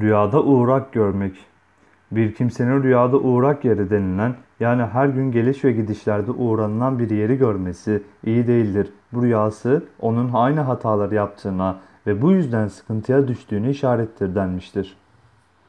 Rüyada uğrak görmek. Bir kimsenin rüyada uğrak yeri denilen yani her gün geliş ve gidişlerde uğranılan bir yeri görmesi iyi değildir. Bu rüyası onun aynı hataları yaptığına ve bu yüzden sıkıntıya düştüğünü işarettir denmiştir.